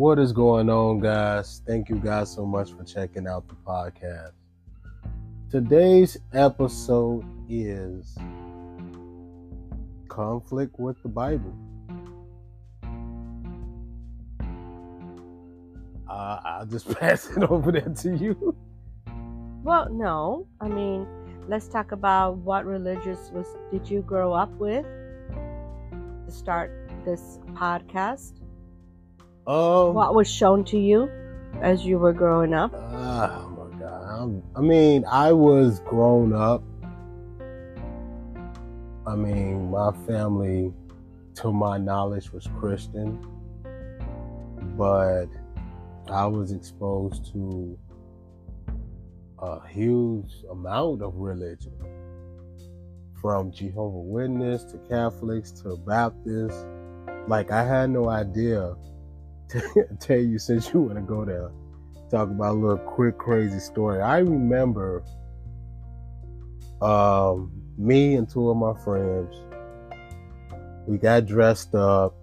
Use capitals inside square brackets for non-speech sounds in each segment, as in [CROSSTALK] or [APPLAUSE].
What is going on, guys? Thank you guys so much for checking out the podcast. Today's episode is conflict with the Bible. Uh, I'll just [LAUGHS] pass it over there to you. Well, no. I mean, let's talk about what religious was did you grow up with to start this podcast? Um, What was shown to you as you were growing up? Oh my god! I'm, I mean, I was grown up. I mean, my family, to my knowledge, was Christian, but I was exposed to a huge amount of religion, from Jehovah Witness to Catholics to Baptists. Like I had no idea. [LAUGHS] Tell you, since you want to go there, talk about a little quick crazy story. I remember um, me and two of my friends. We got dressed up.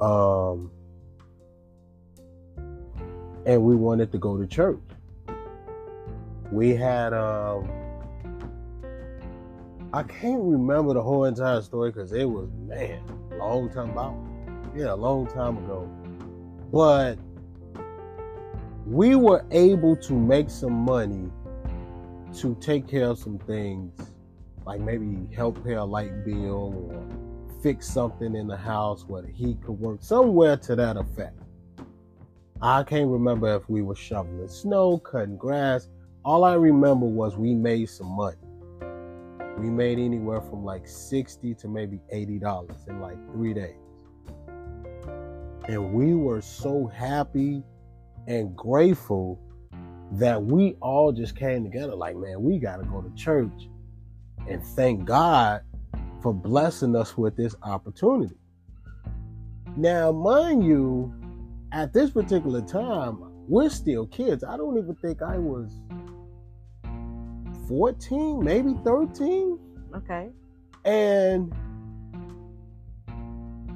Um, and we wanted to go to church. We had um I can't remember the whole entire story because it was man, long time about yeah, a long time ago. But we were able to make some money to take care of some things, like maybe help pay a light bill or fix something in the house where he could work somewhere to that effect. I can't remember if we were shoveling snow, cutting grass. All I remember was we made some money. We made anywhere from like 60 to maybe $80 in like three days. And we were so happy and grateful that we all just came together like, man, we got to go to church and thank God for blessing us with this opportunity. Now, mind you, at this particular time, we're still kids. I don't even think I was 14, maybe 13. Okay. And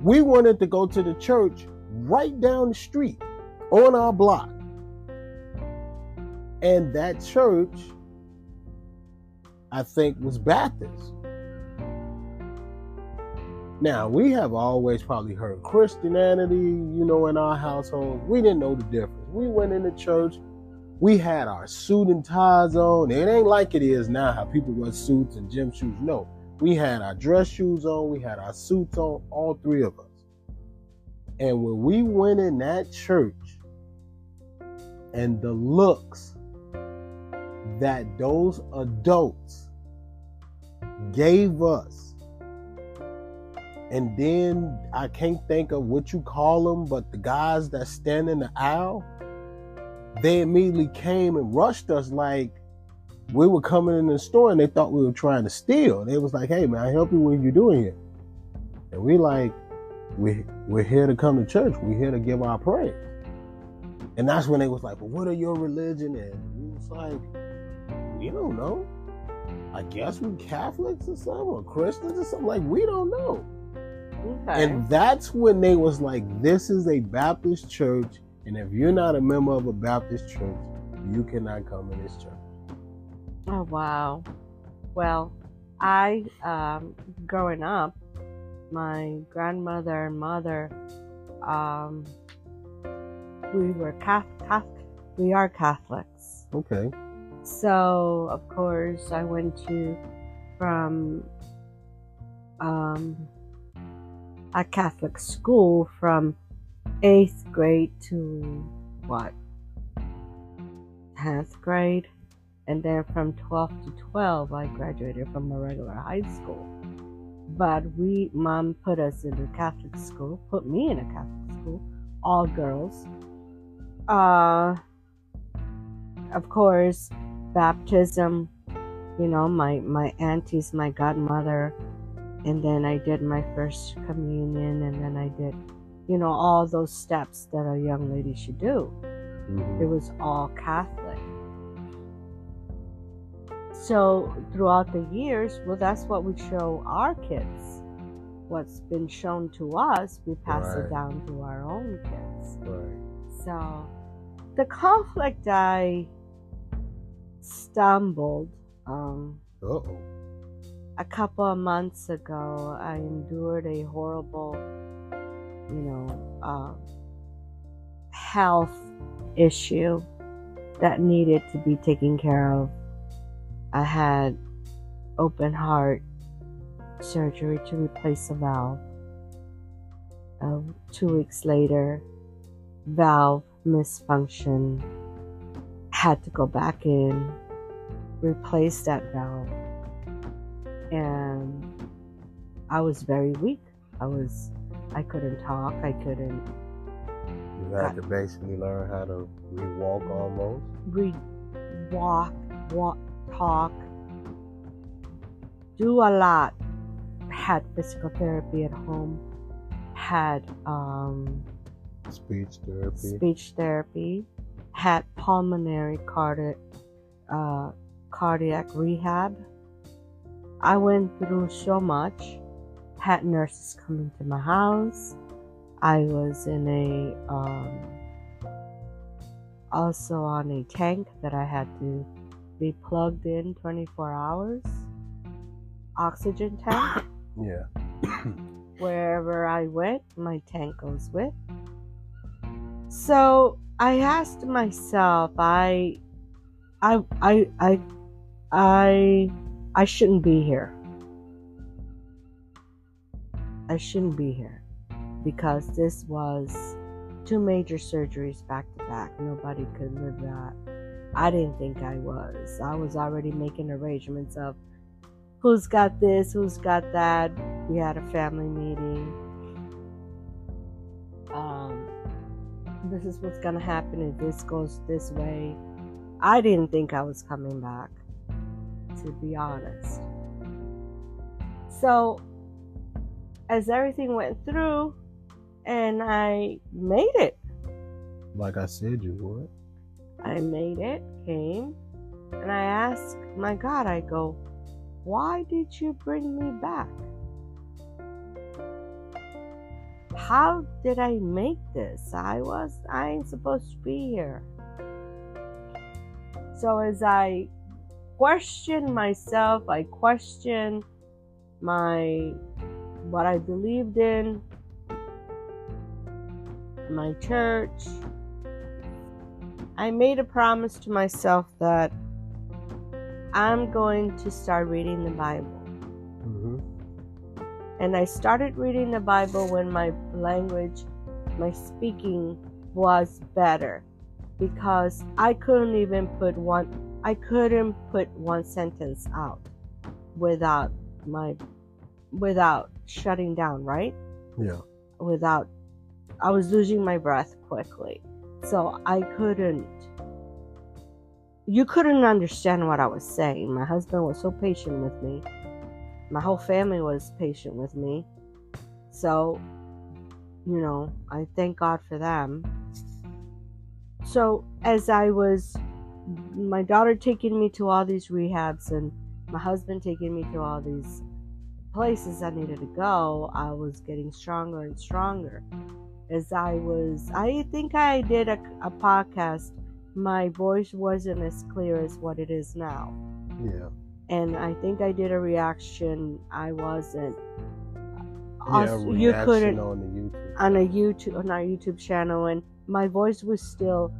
we wanted to go to the church right down the street on our block. And that church, I think, was Baptist. Now, we have always probably heard Christianity, you know, in our household. We didn't know the difference. We went into church, we had our suit and ties on. It ain't like it is now, how people wear suits and gym shoes. No, we had our dress shoes on, we had our suits on, all three of us. And when we went in that church, and the looks that those adults gave us, and then I can't think of what you call them, but the guys that stand in the aisle, they immediately came and rushed us like we were coming in the store and they thought we were trying to steal. They was like, "Hey man, I help you. What you doing here?" And we like, we we're here to come to church. We're here to give our praise. And that's when they was like, "Well, what are your religion?" And we was like, "We don't know. I guess we're Catholics or something, or Christians or something. Like we don't know." Okay. And that's when they was like, "This is a Baptist church, and if you're not a member of a Baptist church, you cannot come in this church." Oh wow. Well, I um growing up, my grandmother and mother um we were Catholic, we are Catholics. Okay. So, of course, I went to from um a Catholic school from 8th grade to what? 10th grade and then from 12 to 12 i graduated from a regular high school but we mom put us in a catholic school put me in a catholic school all girls uh of course baptism you know my my auntie's my godmother and then i did my first communion and then i did you know all those steps that a young lady should do Mhm. it was all Catholic. So throughout the years, well, that's what we show our kids. what's been shown to us, we pass Right. it down to our own kids. Right. So, the conflict I stumbled um, a couple of months ago. I endured a horrible, you know, uh, health issue that needed to be taken care of. I had open heart surgery to replace a valve. Uh, two weeks later, valve misfunction. Had to go back in, replace that valve, and I was very weak. I was, I couldn't talk. I couldn't You had to basically learn how to re-walk almost. read, walk, walk, talk, do a lot. Had physical therapy at home. Had um, Speech therapy. speech therapy. Had pulmonary cardiac uh, cardiac rehab. I went through so much. Had nurses coming to my house. I was in a um, also on a tank that I had to be plugged in 24 hours. Oxygen tank. [COUGHS] Yeah. [COUGHS] Wherever I went, my tank goes with. So I asked myself, I, I, I, I, I, I shouldn't be here. I shouldn't be here because this was two major surgeries back to back. Nobody could live that. I didn't think I was. I was already making arrangements of who's got this, who's got that. We had a family meeting. Um, this is what's gonna happen if this goes this way. I didn't think I was coming back, to be honest. So, as everything went through, and I made it, Like I said, you would. I made it, came, and I asked my God, I go, why did you bring me back? How did I make this? I was, I ain't supposed to be here. So as I question myself, I question my, what I believed in, my church, I made a promise to myself that I'm going to start reading the Bible. Mm-hmm. And I started reading the Bible when my language, my speaking was better because I couldn't even put one I couldn't put one sentence out without my without shutting down, right? Yeah. without I was losing my breath quickly. So I couldn't you couldn't understand what I was saying. My husband was so patient with me. My whole family was patient with me. So, you know, I thank God for them. So, as I was my daughter taking me to all these rehabs and my husband taking me to all these places I needed to go, I was getting stronger and stronger. As I was, I think I did a, a podcast. My voice wasn't as clear as what it is now. Yeah. And I think I did a reaction. I wasn't. Yeah. You couldn't on the YouTube. on a YouTube on our YouTube channel, and my voice was still.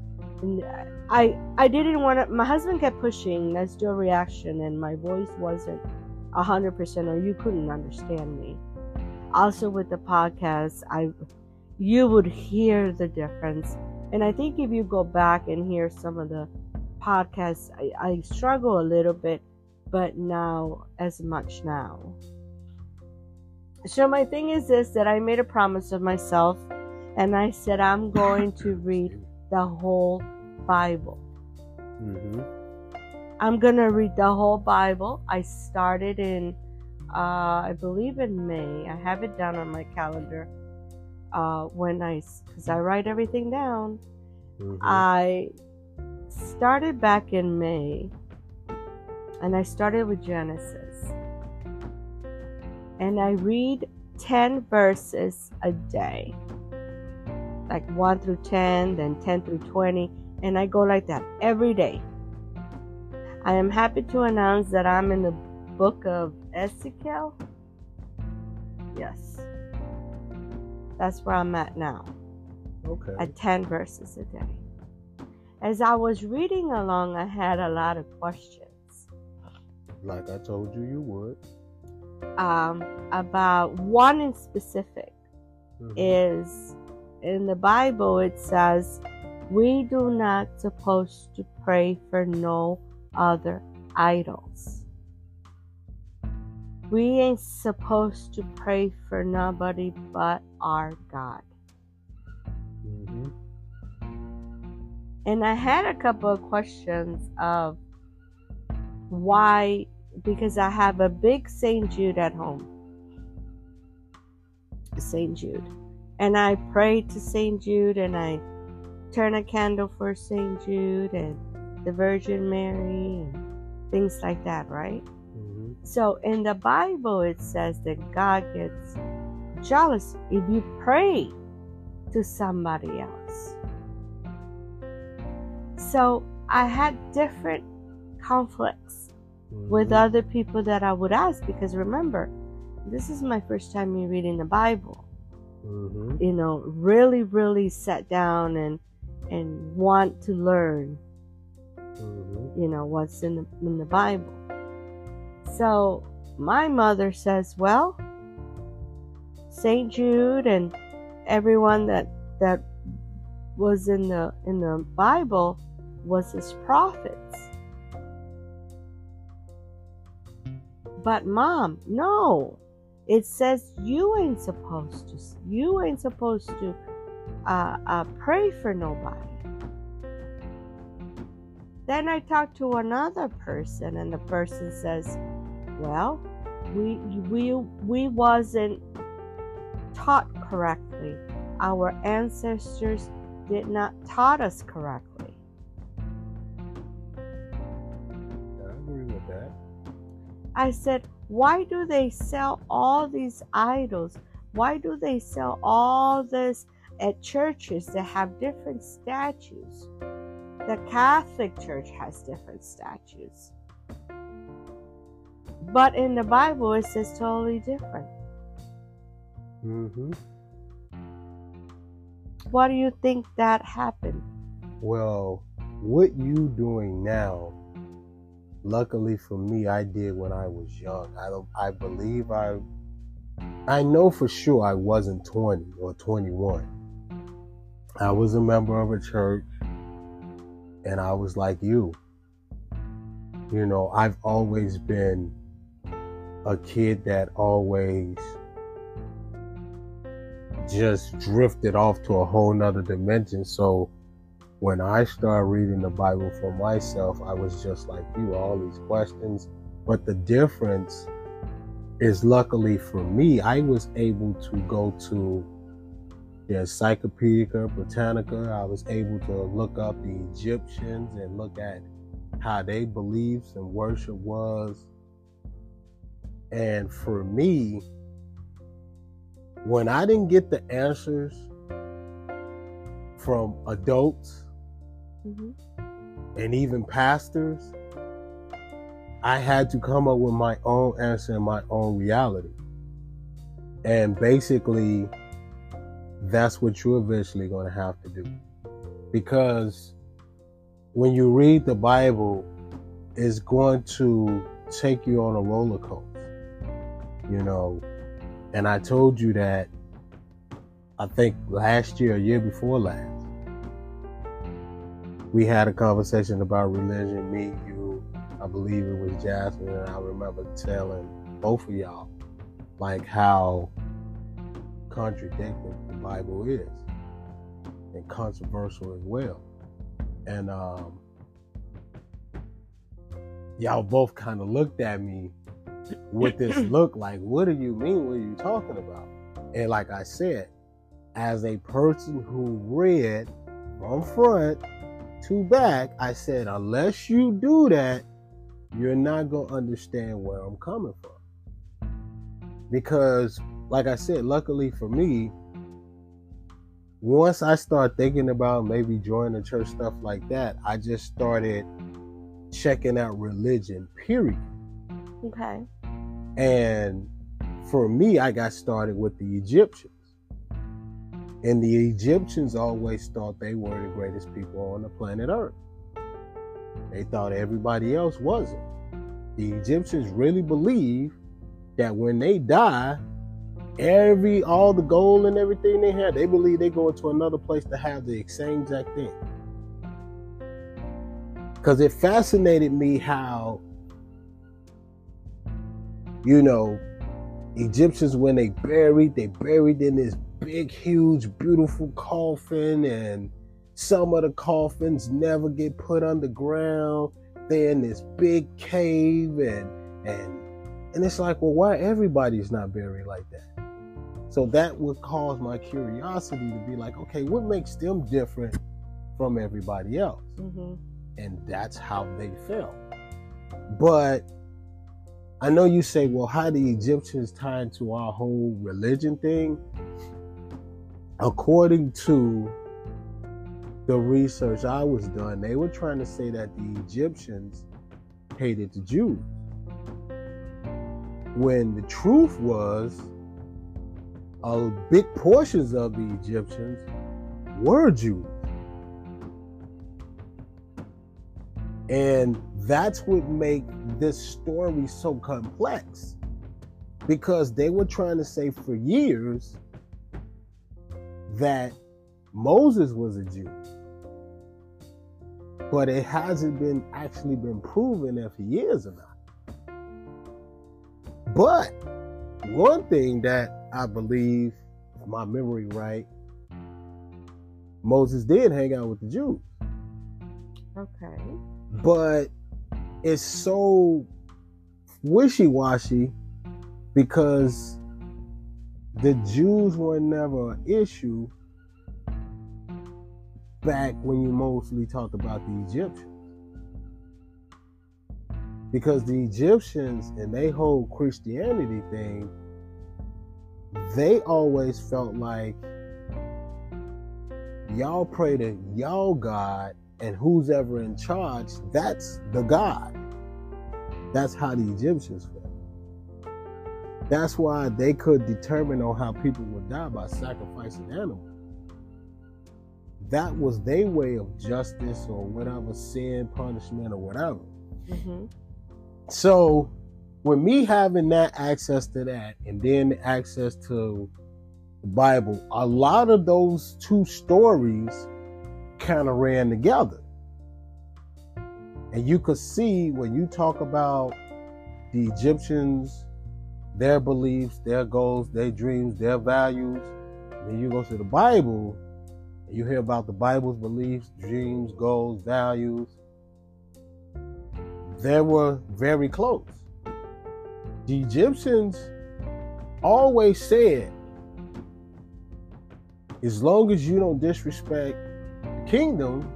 I I didn't want to. My husband kept pushing. Let's do a reaction, and my voice wasn't a hundred percent, or you couldn't understand me. Also, with the podcast, I you would hear the difference, and I think if you go back and hear some of the podcasts, I, I struggle a little bit, but now as much now. So my thing is this that I made a promise of myself and I said I'm going to read the whole Bible. Mm-hmm. I'm going to read the whole Bible. I started in uh, I believe in May. I have it down on my calendar. Uh, when I cuz I write everything down. Mm-hmm. I started back in May and I started with Genesis. And I read 10 verses a day. Like 1 through 10, then 10 through 20. And I go like that every day. I am happy to announce that I'm in the book of Ezekiel. Yes. That's where I'm at now. Okay. At 10 verses a day. As I was reading along, I had a lot of questions. Like I told you, you would. Um, about one in specific Mhm. is in the Bible it says we do not supposed to pray for no other idols. We ain't supposed to pray for nobody but our God. Mhm. And I had a couple of questions of why, because I have a big St. Jude at home. St. Jude. And I pray to St. Jude and I turn a candle for St. Jude and the Virgin Mary and things like that, right? So in the Bible, it says that God gets jealous if you pray to somebody else. So I had different conflicts with Mhm. other people that I would ask because remember, this is my first time me reading the Bible. Mhm. You know, really, really sat down and and want to learn Mhm. you know what's in the in the Bible. So my mother says, "Well, Saint Jude and everyone that that was in the in the Bible was his prophets." But mom, no. It says you ain't supposed to. You ain't supposed to uh, uh, pray for nobody. Then I talk to another person, and the person says, "Well, we we we wasn't taught correctly. Our ancestors did not taught us correctly." I agree with that. I said, "Why do they sell all these idols? Why do they sell all this at churches that have different statues?" The Catholic Church has different statues. But in the Bible, it says totally different. hmm Why do you think that happened? Well, what you doing now? Luckily for me, I did when I was young. I don't. I believe I. I know for sure I wasn't 20 or 21. I was a member of a church, and I was like you. You know, I've always been a kid that always just drifted off to a whole nother dimension. So when I started reading the Bible for myself, I was just like you, all these questions. But the difference is luckily for me, I was able to go to the Encyclopedia Britannica. I was able to look up the Egyptians and look at how they beliefs and worship was. And for me, when I didn't get the answers from adults hmm and even pastors, I had to come up with my own answer and my own reality. And basically, that's what you're eventually going to have to do. Because when you read the Bible, it's going to take you on a roller coaster. You know, and I told you that I think last year, a year before last, we had a conversation about religion, me, you, I believe it was Jasmine, and I remember telling both of y'all like how contradictory the Bible is and controversial as well. And um y'all both kind of looked at me with this [LAUGHS] look like, what do you mean? What are you talking about? And like I said, as a person who read from front to back, I said, unless you do that, you're not going to understand where I'm coming from. Because like I said, luckily for me, once I start thinking about maybe joining church stuff like that, I just started checking out religion, period. Okay. And for me, I got started with the Egyptians. And the Egyptians always thought they were the greatest people on the planet Earth. They thought everybody else wasn't. The Egyptians really believed that when they die, every all the gold and everything they had, they believe they go into another place to have the same exact thing. Because it fascinated me how, you know, Egyptians when they buried, they buried in this big, huge, beautiful coffin, and some of the coffins never get put underground. They're in this big cave, and and and it's like, well, why everybody's not buried like that? So that would cause my curiosity to be like, okay, what makes them different from everybody else? Mm-hmm. And that's how they felt. But I know you say, well, how the Egyptians tie into our whole religion thing? According to the research I was done, they were trying to say that the Egyptians hated the Jews. When the truth was, a big portions of the Egyptians were Jews. And that's what make this story so complex. Because they were trying to say for years that Moses was a Jew. But it hasn't been actually been proven if he is or not. But one thing that I believe, if my memory right, Moses did hang out with the Jews. Okay. But it's so wishy-washy because the Jews were never an issue back when you mostly talked about the Egyptians. Because the Egyptians and they whole Christianity thing, they always felt like y'all pray to y'all God and who's ever in charge, that's the God. That's how the Egyptians felt. That's why they could determine on how people would die by sacrificing animals. That was their way of justice or whatever, sin, punishment, or whatever. Mm-hmm. So, with me having that access to that and then access to the Bible, a lot of those two stories kind of ran together. And you could see when you talk about the Egyptians, their beliefs, their goals, their dreams, their values, then you go to the Bible, and you hear about the Bible's beliefs, dreams, goals, values. They were very close. The Egyptians always said, as long as you don't disrespect kingdom,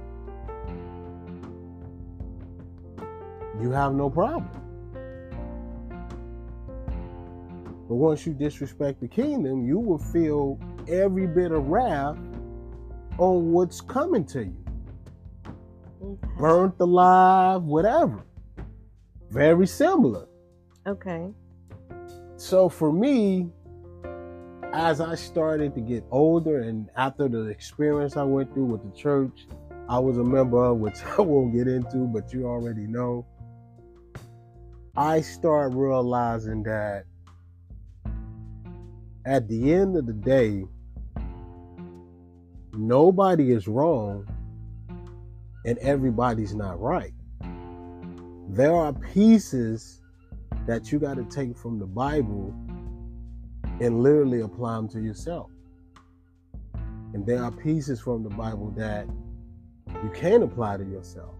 you have no problem. But once you disrespect the kingdom, you will feel every bit of wrath on what's coming to you. Okay. Burnt alive, whatever. Very similar. Okay. So for me, as I started to get older and after the experience I went through with the church, I was a member of, which [LAUGHS] I won't get into, but you already know. I start realizing that at the end of the day, nobody is wrong and everybody's not right. There are pieces that you got to take from the Bible and literally apply them to yourself. And there are pieces from the Bible that you can apply to yourself.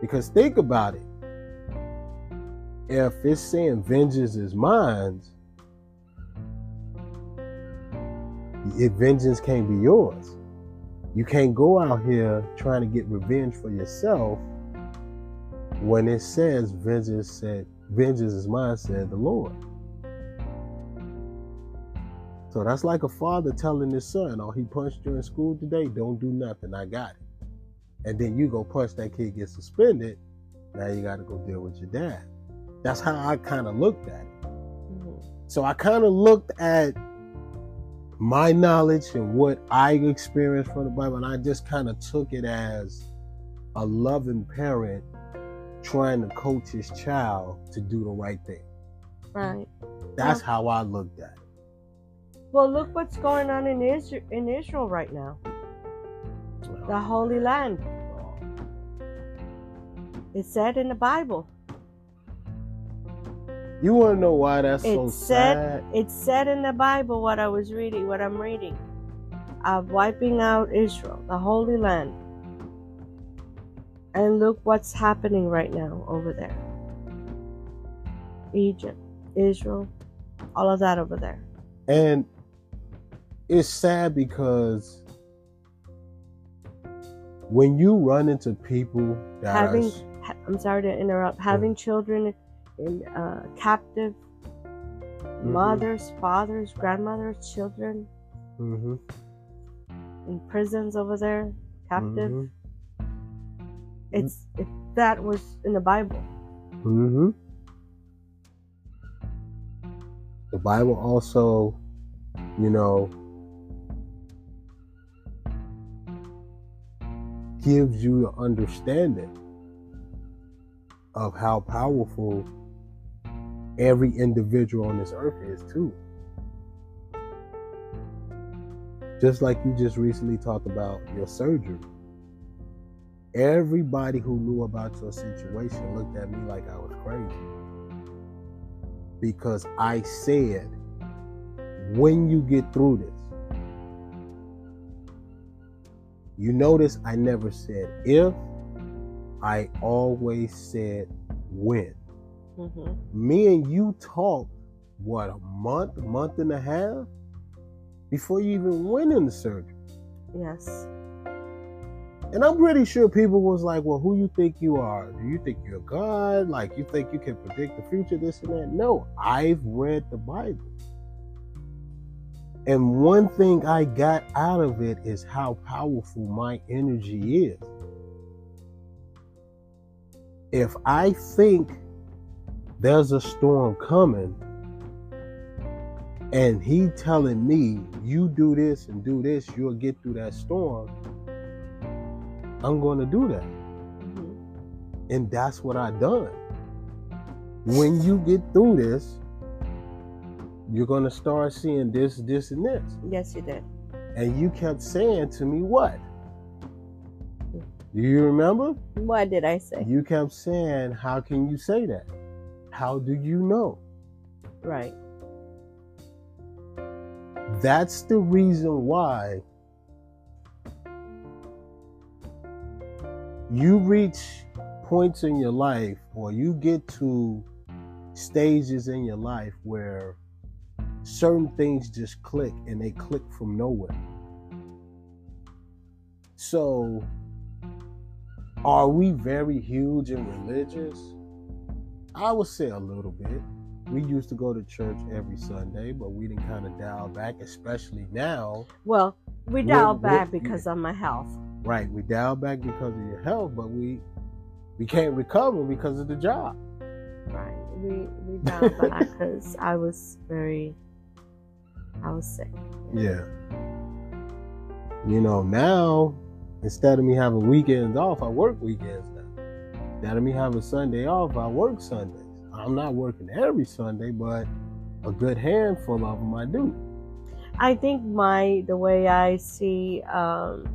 Because think about it. If it's saying vengeance is mine, if vengeance can't be yours. You can't go out here trying to get revenge for yourself when it says vengeance said vengeance is mine, said the Lord. So that's like a father telling his son, "Oh, he punched you in school today. Don't do nothing. I got it." And then you go punch that kid, get suspended. Now you got to go deal with your dad. That's how I kind of looked at it. Mhm. So I kind of looked at my knowledge and what I experienced from the Bible, and I just kind of took it as a loving parent trying to coach his child to do the right thing. Right. That's Yeah. how I looked at it. Well, look what's going on in Israel, in Israel right now. The Holy Land. It's said in the Bible. You want to know why that's so It said- sad? It's said in the Bible what I was reading, what I'm reading, of wiping out Israel, the Holy Land. And look what's happening right now over there. Egypt, Israel, all of that over there. And it's sad because when you run into people that are Having, ha- I'm sorry to interrupt, having children in uh, captive, Mm-hmm. mothers, fathers, grandmothers, children Mhm, in prisons over there, captive. mhm, It's it, that was in the Bible. mhm. The Bible also, you know, gives you an understanding of how powerful every individual on this earth is too. Just like you just recently talked about your surgery. Everybody who knew about your situation looked at me like I was crazy. Because I said, when you get through this, you notice I never said if, I always said when hmm me and you talked what a month, month and a half before you even went into surgery. Yes. And I'm pretty sure people was like, "Well, who you think you are? Do you think you're God? Like you think you can predict the future? This and that?" No, I've read the Bible, and one thing I got out of it is how powerful my energy is. If I think there's a storm coming and he telling me you do this and do this you'll get through that storm i'm going to do that. Hmm and that's what i done. When you get through this you're going to start seeing this this and this Yes, you did. and you kept saying to me what do you remember What did I say? you kept saying how can you say that how do you know Right. That's the reason why you reach points in your life or you get to stages in your life where certain things just click and they click from nowhere. So, are we very huge and religious? I would say a little bit. We used to go to church every Sunday, but we didn't kind of dial back, especially now. Well, we dial back because of my health. Right, we dial back because of your health, but we we can't recover because of the job. Right. We we dial back [LAUGHS] because I was very, I was sick. Yeah. You know, now instead of me having weekends off, I work weekends now. Instead of me having Sunday off, I work Sundays. I'm not working every Sunday, but a good handful of them I do. I think my the way I see, um,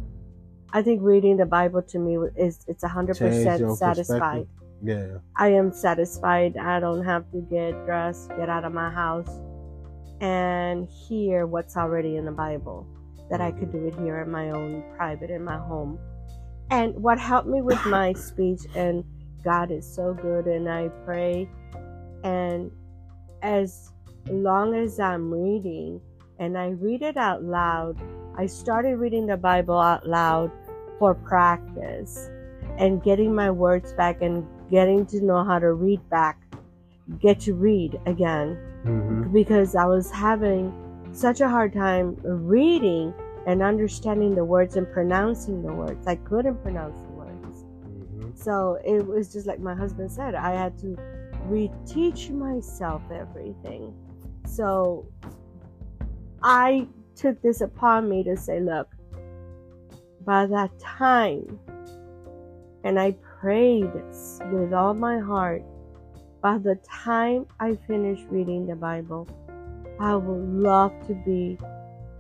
I think reading the Bible to me is it's a hundred percent satisfied. Yeah. I am satisfied. I don't have to get dressed, get out of my house, and hear what's already in the Bible. That I could do it here in my own private, in my home. And what helped me with my speech, and God is so good, and I pray, and as long as I'm reading, and I read it out loud, I started reading the Bible out loud for practice and getting my words back and getting to know how to read back, get to read again Mm-hmm. because I was having such a hard time reading and understanding the words and pronouncing the words. I couldn't pronounce the words. Mm-hmm. So it was just like my husband said, I had to reteach myself everything. So I took this upon me to say, look, by that time, and I prayed with all my heart, by the time I finish reading the Bible, I would love to be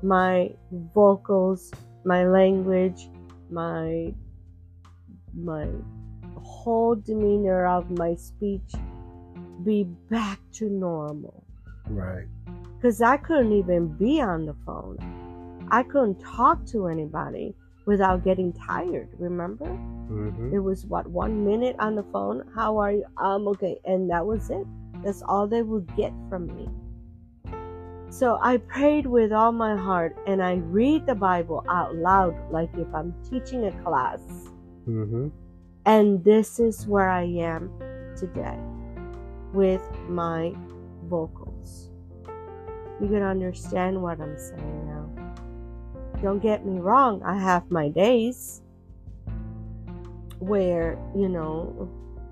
my vocals, my language, my my whole demeanor of my speech be back to normal. Right. Because I couldn't even be on the phone. I couldn't talk to anybody without getting tired, remember? Mm-hmm. It was what one minute on the phone. How are you? Um, okay, and that was it. That's all they would get from me. So I prayed with all my heart and I read the Bible out loud, like if I'm teaching a class. Mm-hmm. And this is where I am today with my vocals. You can understand what I'm saying now. Don't get me wrong, I have my days where, you know,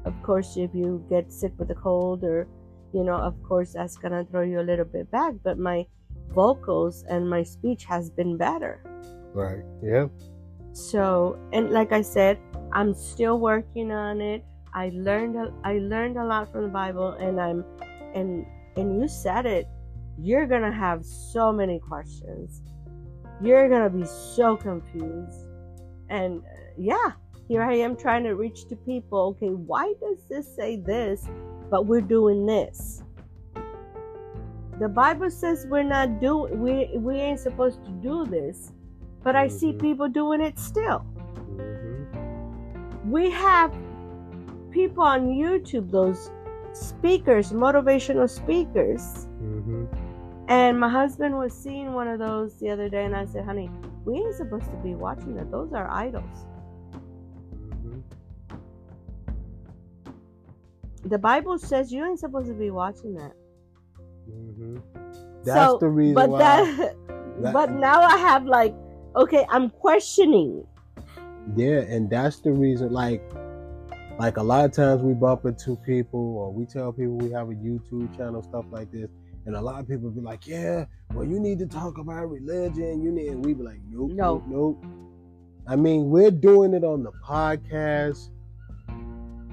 of course, if you get sick with a cold or, you know, of course, that's gonna throw you a little bit back, but my vocals and my speech has been better. Right. Yeah. So, and like I said, I'm still working on it. I learned a, I learned a lot from the Bible, and I'm and and you said it. You're gonna have so many questions. You're gonna be so confused, and uh, yeah, here I am trying to reach to people. Okay, why does this say this, but we're doing this? The Bible says we're not doing we we ain't supposed to do this, but I see Mhm. people doing it still Mm-hmm. we have people on YouTube, those speakers, motivational speakers. Mm-hmm. And my husband was seeing one of those the other day, and I said, honey, we ain't supposed to be watching that. Those are idols. The Bible says you ain't supposed to be watching that. Mm-hmm. That's So, the reason But why. that, [LAUGHS] that- but now I have like, okay, I'm questioning. Yeah, and that's the reason. Like, like a lot of times we bump into people, or we tell people we have a YouTube channel, stuff like this, and a lot of people be like, "Yeah, well, you need to talk about religion. You need," and we be like, "Nope, No. nope, nope." I mean, we're doing it on the podcast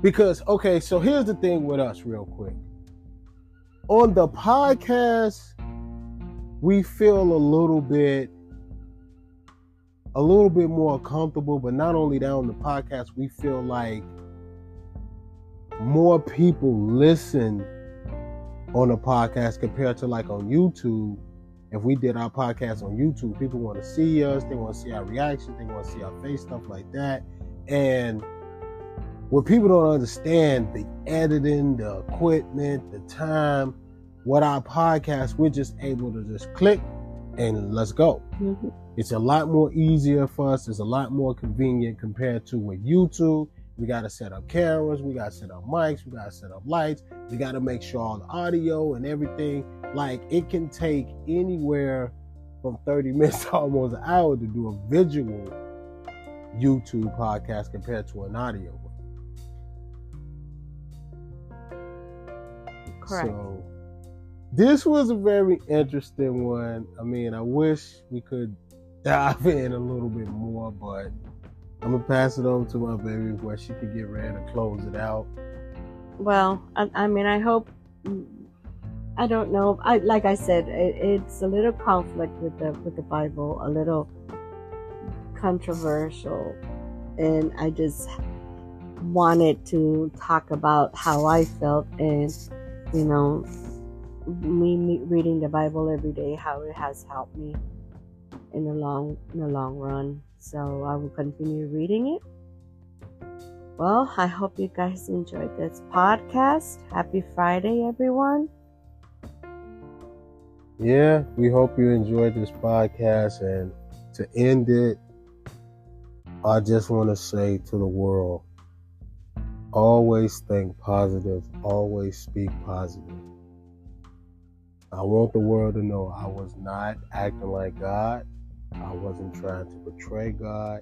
because, okay, so here's the thing with us, real quick. On the podcast, we feel a little bit a little bit more comfortable, but not only that on the podcast, we feel like more people listen on a podcast compared to like on YouTube. If we did our podcast on YouTube, people want to see us, they want to see our reaction, they want to see our face, stuff like that. And what people don't understand, the editing, the equipment, the time, what our podcast, we're just able to just click and let's go. Mhm. It's a lot more easier for us. It's a lot more convenient compared to with YouTube. We got to set up cameras. We got to set up mics. We got to set up lights. We got to make sure all the audio and everything. Like it can take anywhere from 30 [LAUGHS] minutes to almost an hour to do a visual YouTube podcast compared to an audio Correct. So this was a very interesting one. I mean, I wish we could dive [LAUGHS] in a little bit more, but I'm gonna pass it over to my baby where she could get ready to close it out. Well, I, I mean, I hope. I don't know. I like I said, it, it's a little conflict with the with the Bible, a little controversial, and I just wanted to talk about how I felt and you know me, reading the Bible every day, how it has helped me in the long in the long run. So I will continue reading it. Well, I hope you guys enjoyed this podcast. Happy Friday, everyone. Yeah, we hope you enjoyed this podcast. And to end it, I just want to say to the world always think positive, always speak positive. I want the world to know I was not acting like God. I wasn't trying to betray God.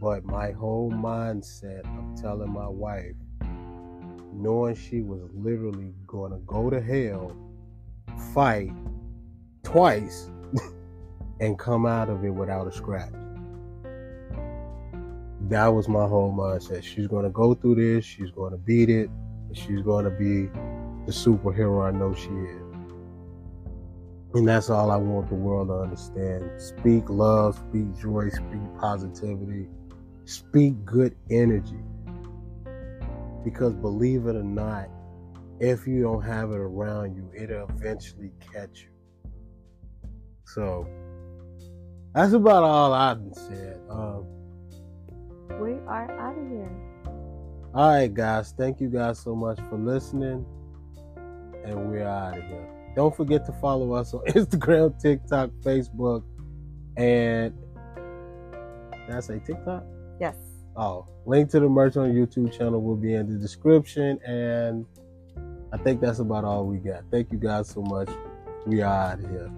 But my whole mindset of telling my wife, knowing she was literally going to go to hell, fight twice, [LAUGHS] and come out of it without a scratch. That was my whole mindset. She's going to go through this, she's going to beat it, she's going to be the superhero I know she is. And that's all I want the world to understand. Speak love, speak joy, speak positivity, speak good energy. Because believe it or not, if you don't have it around you, it'll eventually catch you. So that's about all I've said. Um, we are out of here. All right, guys. Thank you guys so much for listening. And we're out of here. Don't forget to follow us on [LAUGHS] Instagram, TikTok, Facebook, and I say TikTok? Yes. Oh, link to the merch on YouTube channel will be in the description. And I think that's about all we got. Thank you guys so much. We are out of here.